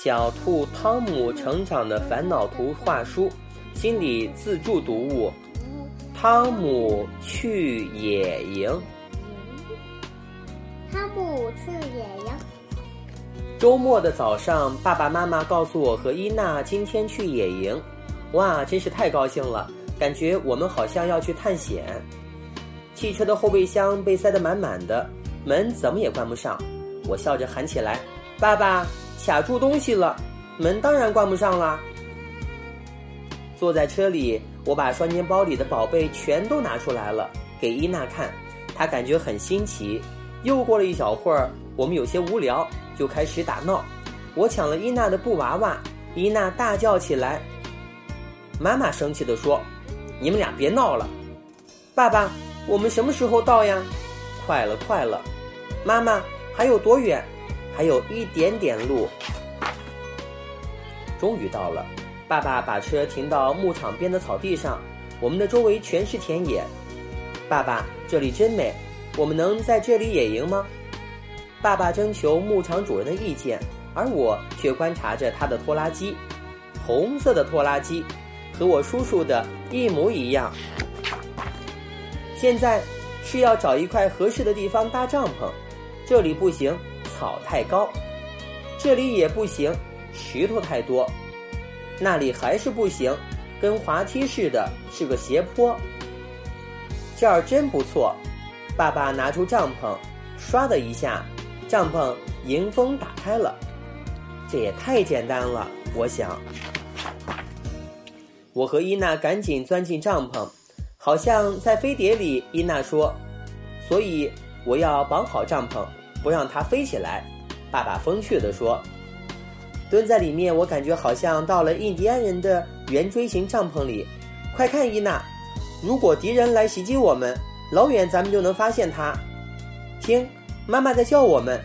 小兔汤姆成长的烦恼图画书，心理自助读物，《汤姆去野营》。汤姆去野营。周末的早上，爸爸妈妈告诉我和伊娜今天去野营，哇，真是太高兴了！感觉我们好像要去探险。汽车的后备箱被塞得满满的，门怎么也关不上。我笑着喊起来：“爸爸，卡住东西了，门当然关不上啦！”坐在车里，我把双肩包里的宝贝全都拿出来了，给伊娜看，她感觉很新奇。又过了一小会儿，我们有些无聊，就开始打闹。我抢了伊娜的布娃娃，伊娜大叫起来。妈妈生气地说：“你们俩别闹了，爸爸。”我们什么时候到呀？快了，快了！妈妈，还有多远？还有一点点路。终于到了。爸爸把车停到牧场边的草地上，我们的周围全是田野。爸爸，这里真美，我们能在这里野营吗？爸爸征求牧场主人的意见，而我却观察着他的拖拉机，红色的拖拉机，和我叔叔的一模一样。现在是要找一块合适的地方搭帐篷，这里不行，草太高；这里也不行，石头太多；那里还是不行，跟滑梯似的，是个斜坡。这儿真不错，爸爸拿出帐篷，唰的一下，帐篷迎风打开了。这也太简单了，我想。我和伊娜赶紧钻进帐篷。好像在飞碟里，伊娜说：“所以我要绑好帐篷，不让它飞起来。”爸爸风趣地说：“蹲在里面，我感觉好像到了印第安人的圆锥形帐篷里。快看，伊娜，如果敌人来袭击我们，老远咱们就能发现他。听，妈妈在叫我们：‘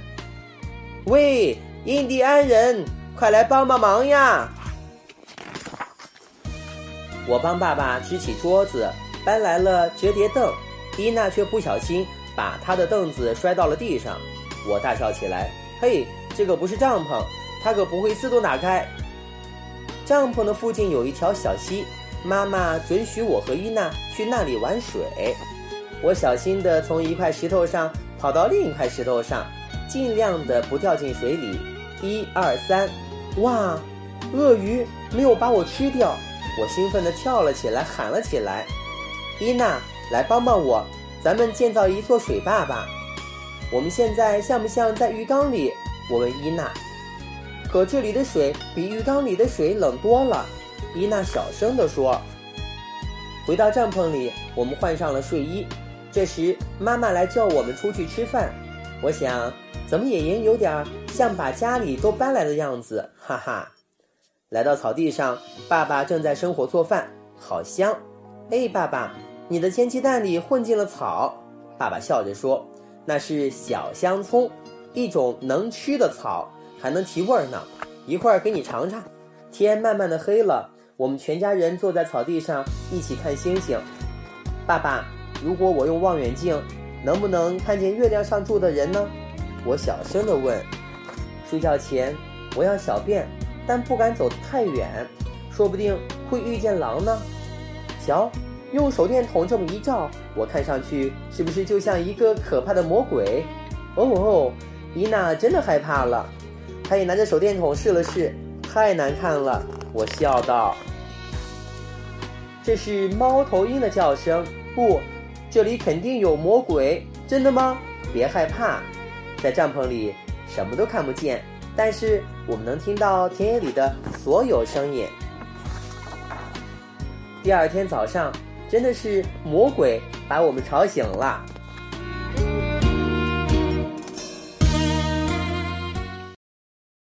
喂，印第安人，快来帮帮忙呀！’我帮爸爸支起桌子。”搬来了折叠凳，伊娜却不小心把她的凳子摔到了地上。我大笑起来：“嘿，这个不是帐篷，它可不会自动打开。”帐篷的附近有一条小溪，妈妈准许我和伊娜去那里玩水。我小心地从一块石头上跑到另一块石头上，尽量的不掉进水里。一二三，哇！鳄鱼没有把我吃掉，我兴奋地跳了起来，喊了起来。伊娜，来帮帮我，咱们建造一座水坝吧。我们现在像不像在浴缸里？我问伊娜。可这里的水比浴缸里的水冷多了，伊娜小声地说。回到帐篷里，我们换上了睡衣。这时，妈妈来叫我们出去吃饭。我想，怎么野营有点像把家里都搬来的样子，哈哈。来到草地上，爸爸正在生火做饭，好香。哎，爸爸，你的煎鸡蛋里混进了草。爸爸笑着说：“那是小香葱，一种能吃的草，还能提味儿呢。一会儿给你尝尝。”天慢慢的黑了，我们全家人坐在草地上一起看星星。爸爸，如果我用望远镜，能不能看见月亮上住的人呢？我小声的问。睡觉前我要小便，但不敢走太远，说不定会遇见狼呢。瞧，用手电筒这么一照，我看上去是不是就像一个可怕的魔鬼？哦哦，伊娜真的害怕了，她也拿着手电筒试了试，太难看了。我笑道：“这是猫头鹰的叫声，不，这里肯定有魔鬼。真的吗？别害怕，在帐篷里什么都看不见，但是我们能听到田野里的所有声音。”第二天早上，真的是魔鬼把我们吵醒了。